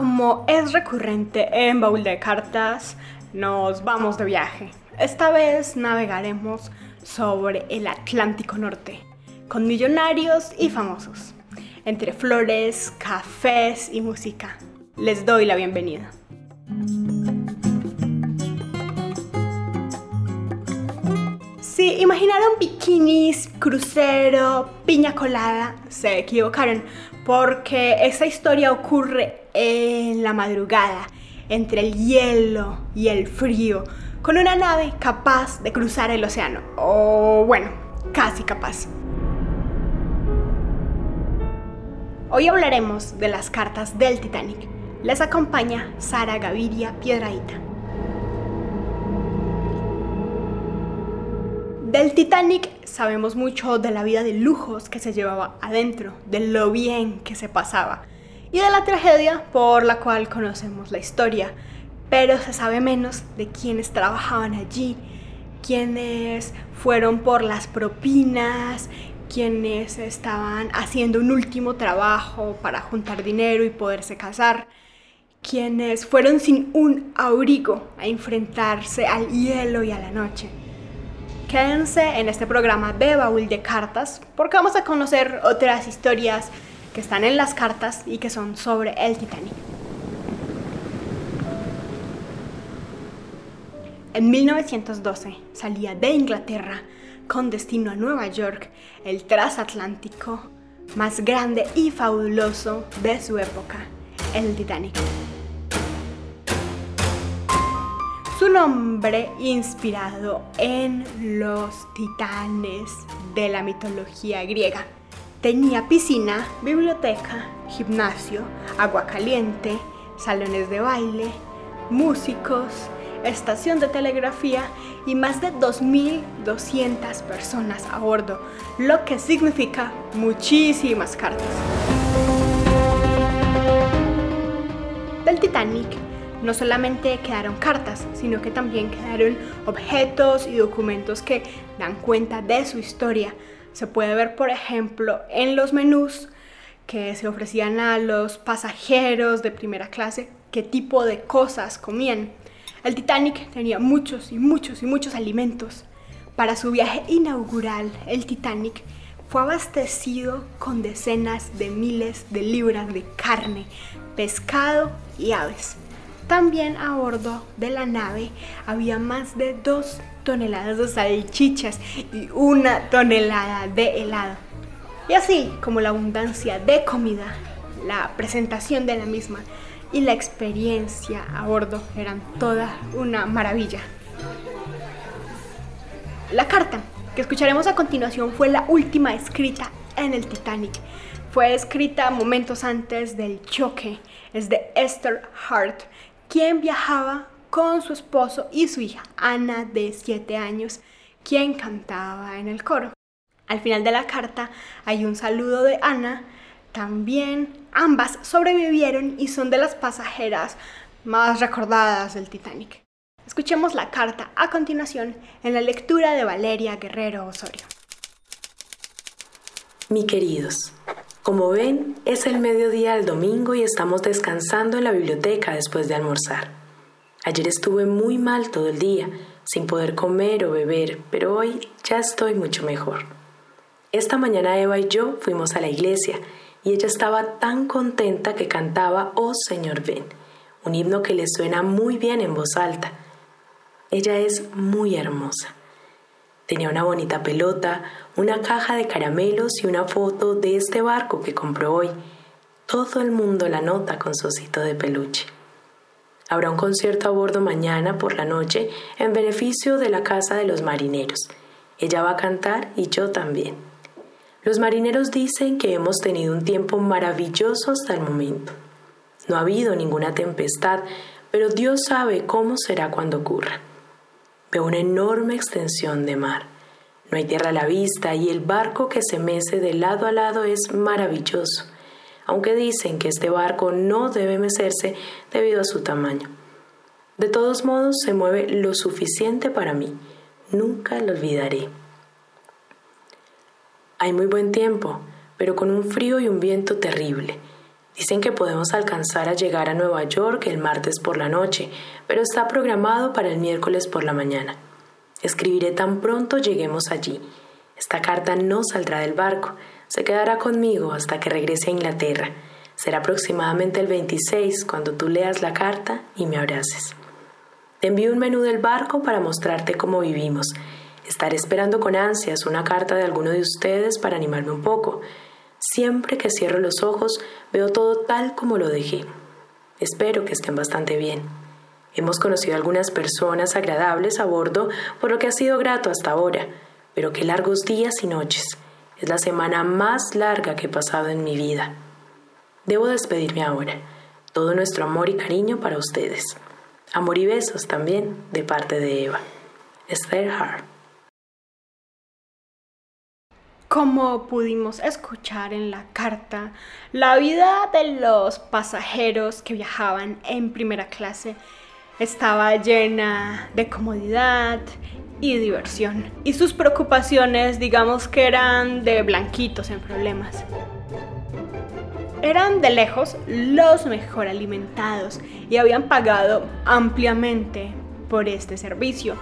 Como es recurrente en Baúl de Cartas, nos vamos de viaje. Esta vez navegaremos sobre el Atlántico Norte, con millonarios y famosos, entre flores, cafés y música. Les doy la bienvenida. Si imaginaron bikinis, crucero, piña colada, se equivocaron, porque esta historia ocurre en la madrugada, entre el hielo y el frío, con una nave capaz de cruzar el océano, o bueno, casi capaz. Hoy hablaremos de las cartas del Titanic. Les acompaña Sara Gaviria Piedraíta. Del Titanic sabemos mucho de la vida de lujos que se llevaba adentro, de lo bien que se pasaba y de la tragedia por la cual conocemos la historia, pero se sabe menos de quienes trabajaban allí, quienes fueron por las propinas, quienes estaban haciendo un último trabajo para juntar dinero y poderse casar, quienes fueron sin un abrigo a enfrentarse al hielo y a la noche Quédense en este programa de Baúl de Cartas porque vamos a conocer otras historias que están en las cartas y que son sobre el Titanic. En 1912 salía de Inglaterra con destino a Nueva York el transatlántico más grande y fabuloso de su época, el Titanic. Su nombre inspirado en los titanes de la mitología griega. Tenía piscina, biblioteca, gimnasio, agua caliente, salones de baile, músicos, estación de telegrafía y más de 2.200 personas a bordo, lo que significa muchísimas cartas. Del Titanic no solamente quedaron cartas, sino que también quedaron objetos y documentos que dan cuenta de su historia. Se puede ver, por ejemplo, en los menús que se ofrecían a los pasajeros de primera clase qué tipo de cosas comían. El Titanic tenía muchos y muchos y muchos alimentos. Para su viaje inaugural, el Titanic fue abastecido con decenas de miles de libras de carne, pescado y aves. También a bordo de la nave había más de dos toneladas de salchichas y una tonelada de helado. Y así como la abundancia de comida, la presentación de la misma y la experiencia a bordo eran toda una maravilla. La carta que escucharemos a continuación fue la última escrita en el Titanic. Fue escrita momentos antes del choque. Es de Esther Hart quien viajaba con su esposo y su hija, Ana, de 7 años, quien cantaba en el coro. Al final de la carta hay un saludo de Ana. También ambas sobrevivieron y son de las pasajeras más recordadas del Titanic. Escuchemos la carta a continuación en la lectura de Valeria Guerrero Osorio. Mi queridos, como ven, es el mediodía del domingo y estamos descansando en la biblioteca después de almorzar. Ayer estuve muy mal todo el día, sin poder comer o beber, pero hoy ya estoy mucho mejor. Esta mañana Eva y yo fuimos a la iglesia y ella estaba tan contenta que cantaba Oh Señor ven, un himno que le suena muy bien en voz alta. Ella es muy hermosa. Tenía una bonita pelota, una caja de caramelos y una foto de este barco que compró hoy. Todo el mundo la nota con su osito de peluche. Habrá un concierto a bordo mañana por la noche en beneficio de la Casa de los Marineros. Ella va a cantar y yo también. Los marineros dicen que hemos tenido un tiempo maravilloso hasta el momento. No ha habido ninguna tempestad, pero Dios sabe cómo será cuando ocurra. Veo una enorme extensión de mar. No hay tierra a la vista y el barco que se mece de lado a lado es maravilloso, aunque dicen que este barco no debe mecerse debido a su tamaño. De todos modos, se mueve lo suficiente para mí. Nunca lo olvidaré. Hay muy buen tiempo, pero con un frío y un viento terrible. Dicen que podemos alcanzar a llegar a Nueva York el martes por la noche, pero está programado para el miércoles por la mañana. Escribiré tan pronto lleguemos allí. Esta carta no saldrá del barco, se quedará conmigo hasta que regrese a Inglaterra. Será aproximadamente el 26 cuando tú leas la carta y me abraces. Te envío un menú del barco para mostrarte cómo vivimos. Estaré esperando con ansias una carta de alguno de ustedes para animarme un poco. Siempre que cierro los ojos veo todo tal como lo dejé. Espero que estén bastante bien. Hemos conocido algunas personas agradables a bordo, por lo que ha sido grato hasta ahora, pero qué largos días y noches. Es la semana más larga que he pasado en mi vida. Debo despedirme ahora. Todo nuestro amor y cariño para ustedes. Amor y besos también de parte de Eva. Esther Hart. Como pudimos escuchar en la carta, la vida de los pasajeros que viajaban en primera clase estaba llena de comodidad y diversión. Y sus preocupaciones, digamos que eran de blanquitos en problemas. Eran de lejos los mejor alimentados y habían pagado ampliamente por este servicio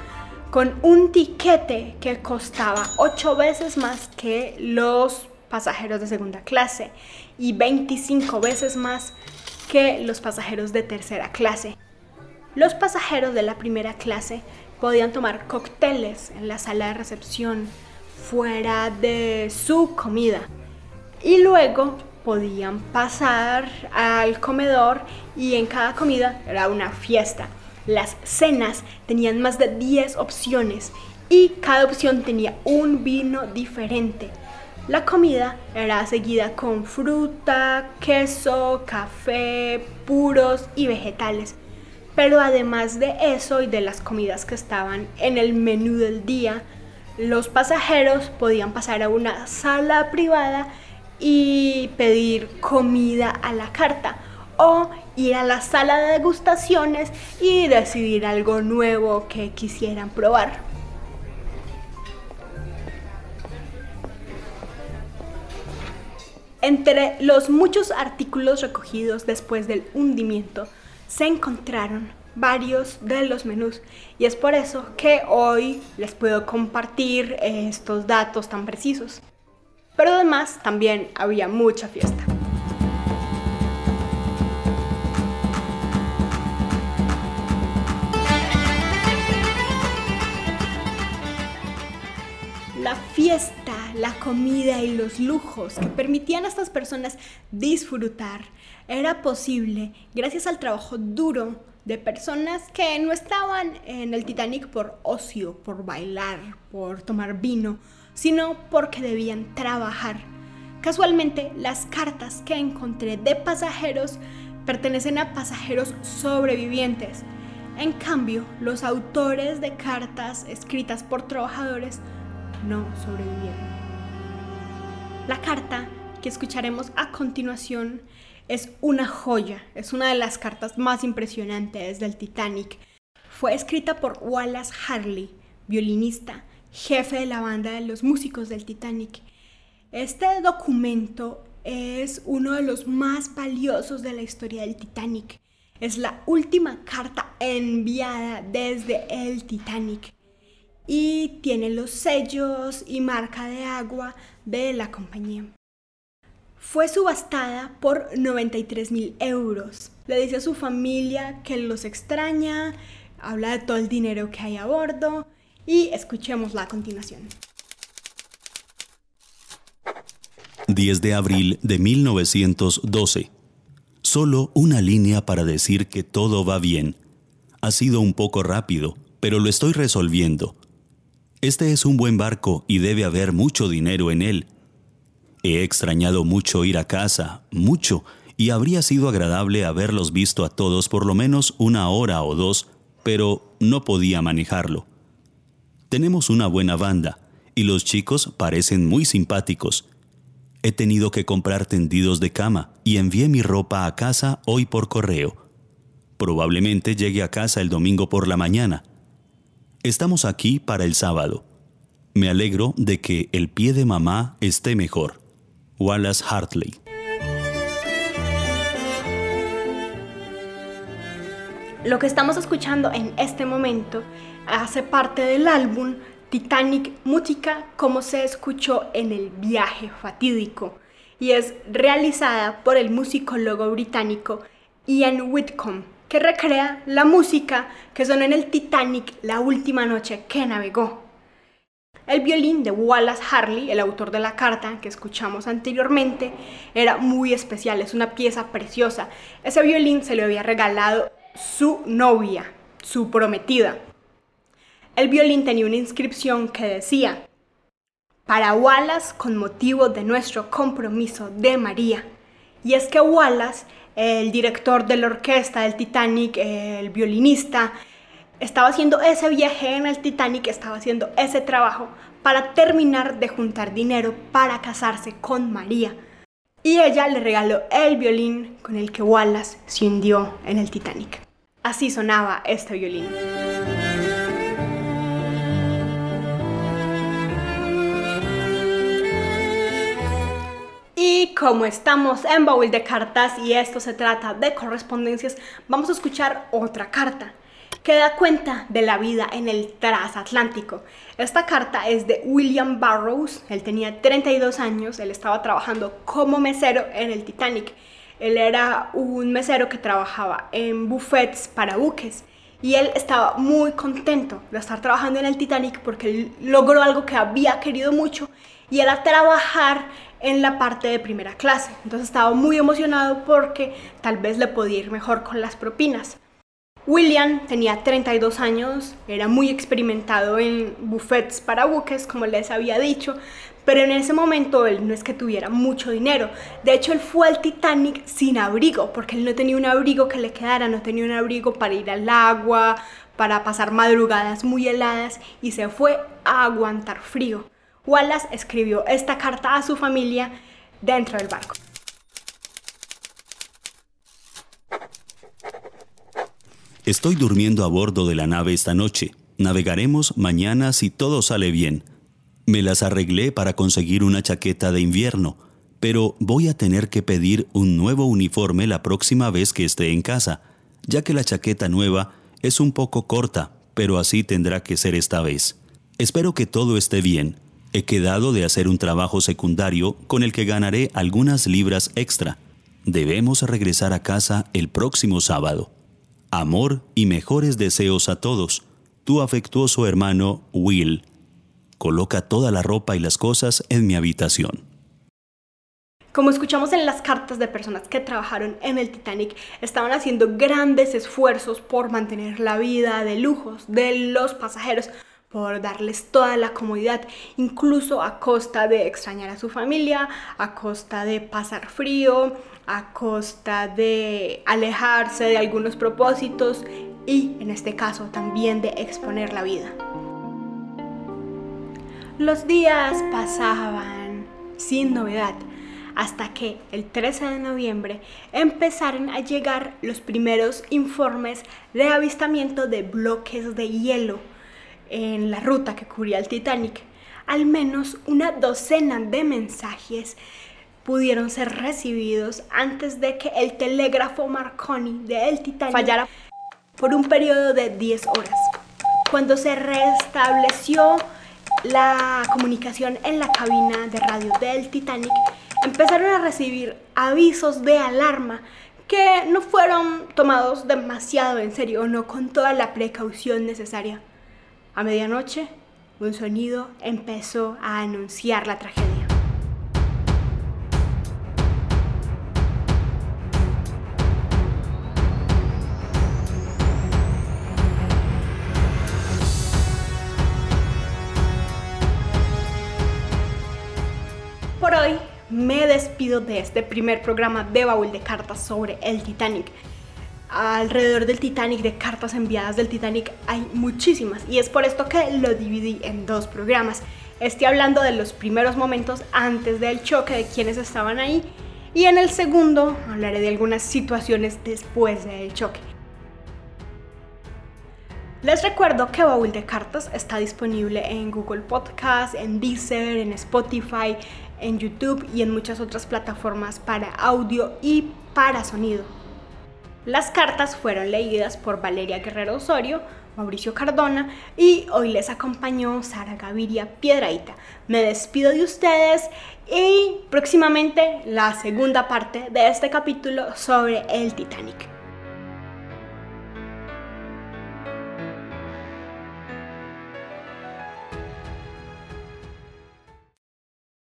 con un tiquete que costaba ocho veces más que los pasajeros de segunda clase y 25 veces más que los pasajeros de tercera clase. Los pasajeros de la primera clase podían tomar cócteles en la sala de recepción fuera de su comida y luego podían pasar al comedor y en cada comida era una fiesta las cenas tenían más de 10 opciones y cada opción tenía un vino diferente. La comida era seguida con fruta, queso, café, puros y vegetales. Pero además de eso y de las comidas que estaban en el menú del día, los pasajeros podían pasar a una sala privada y pedir comida a la carta o ir a la sala de degustaciones y decidir algo nuevo que quisieran probar. Entre los muchos artículos recogidos después del hundimiento se encontraron varios de los menús y es por eso que hoy les puedo compartir estos datos tan precisos. Pero además también había mucha fiesta. Fiesta, la comida y los lujos que permitían a estas personas disfrutar era posible gracias al trabajo duro de personas que no estaban en el Titanic por ocio, por bailar, por tomar vino, sino porque debían trabajar. Casualmente, las cartas que encontré de pasajeros pertenecen a pasajeros sobrevivientes. En cambio, los autores de cartas escritas por trabajadores no sobrevivieron. La carta que escucharemos a continuación es una joya, es una de las cartas más impresionantes del Titanic. Fue escrita por Wallace Harley, violinista, jefe de la banda de los músicos del Titanic. Este documento es uno de los más valiosos de la historia del Titanic. Es la última carta enviada desde el Titanic y tiene los sellos y marca de agua de la compañía. Fue subastada por 93 mil euros. Le dice a su familia que los extraña, habla de todo el dinero que hay a bordo y escuchémosla a continuación. 10 de abril de 1912. Solo una línea para decir que todo va bien. Ha sido un poco rápido, pero lo estoy resolviendo. Este es un buen barco y debe haber mucho dinero en él. He extrañado mucho ir a casa, mucho, y habría sido agradable haberlos visto a todos por lo menos una hora o dos, pero no podía manejarlo. Tenemos una buena banda, y los chicos parecen muy simpáticos. He tenido que comprar tendidos de cama y envié mi ropa a casa hoy por correo. Probablemente llegue a casa el domingo por la mañana. Estamos aquí para el sábado. Me alegro de que el pie de mamá esté mejor. Wallace Hartley. Lo que estamos escuchando en este momento hace parte del álbum Titanic Música como se escuchó en el viaje fatídico y es realizada por el musicólogo británico Ian Whitcomb que recrea la música que sonó en el Titanic la última noche que navegó. El violín de Wallace Harley, el autor de la carta que escuchamos anteriormente, era muy especial, es una pieza preciosa. Ese violín se le había regalado su novia, su prometida. El violín tenía una inscripción que decía, para Wallace con motivo de nuestro compromiso de María. Y es que Wallace, el director de la orquesta del Titanic, el violinista, estaba haciendo ese viaje en el Titanic, estaba haciendo ese trabajo para terminar de juntar dinero para casarse con María. Y ella le regaló el violín con el que Wallace se hundió en el Titanic. Así sonaba este violín. Como estamos en baúl de cartas y esto se trata de correspondencias, vamos a escuchar otra carta que da cuenta de la vida en el transatlántico. Esta carta es de William Burroughs, él tenía 32 años, él estaba trabajando como mesero en el Titanic. Él era un mesero que trabajaba en buffets para buques y él estaba muy contento de estar trabajando en el Titanic porque él logró algo que había querido mucho y era trabajar en la parte de primera clase. Entonces estaba muy emocionado porque tal vez le podía ir mejor con las propinas. William tenía 32 años, era muy experimentado en buffets para buques, como les había dicho, pero en ese momento él no es que tuviera mucho dinero. De hecho, él fue al Titanic sin abrigo, porque él no tenía un abrigo que le quedara, no tenía un abrigo para ir al agua, para pasar madrugadas muy heladas y se fue a aguantar frío. Wallace escribió esta carta a su familia dentro del barco. Estoy durmiendo a bordo de la nave esta noche. Navegaremos mañana si todo sale bien. Me las arreglé para conseguir una chaqueta de invierno, pero voy a tener que pedir un nuevo uniforme la próxima vez que esté en casa, ya que la chaqueta nueva es un poco corta, pero así tendrá que ser esta vez. Espero que todo esté bien. He quedado de hacer un trabajo secundario con el que ganaré algunas libras extra. Debemos regresar a casa el próximo sábado. Amor y mejores deseos a todos. Tu afectuoso hermano Will. Coloca toda la ropa y las cosas en mi habitación. Como escuchamos en las cartas de personas que trabajaron en el Titanic, estaban haciendo grandes esfuerzos por mantener la vida de lujos de los pasajeros, por darles toda la comodidad, incluso a costa de extrañar a su familia, a costa de pasar frío, a costa de alejarse de algunos propósitos y en este caso también de exponer la vida. Los días pasaban sin novedad hasta que el 13 de noviembre empezaron a llegar los primeros informes de avistamiento de bloques de hielo en la ruta que cubría el Titanic. Al menos una docena de mensajes pudieron ser recibidos antes de que el telégrafo Marconi de El Titanic fallara por un periodo de 10 horas. Cuando se restableció la comunicación en la cabina de radio del Titanic, empezaron a recibir avisos de alarma que no fueron tomados demasiado en serio o no con toda la precaución necesaria. A medianoche, un sonido empezó a anunciar la tragedia. me despido de este primer programa de baúl de cartas sobre el Titanic. Alrededor del Titanic, de cartas enviadas del Titanic, hay muchísimas y es por esto que lo dividí en dos programas. Estoy hablando de los primeros momentos antes del choque, de quienes estaban ahí, y en el segundo hablaré de algunas situaciones después del choque. Les recuerdo que Baúl de Cartas está disponible en Google Podcast, en Deezer, en Spotify, en YouTube y en muchas otras plataformas para audio y para sonido. Las cartas fueron leídas por Valeria Guerrero Osorio, Mauricio Cardona y hoy les acompañó Sara Gaviria Piedraita. Me despido de ustedes y próximamente la segunda parte de este capítulo sobre el Titanic.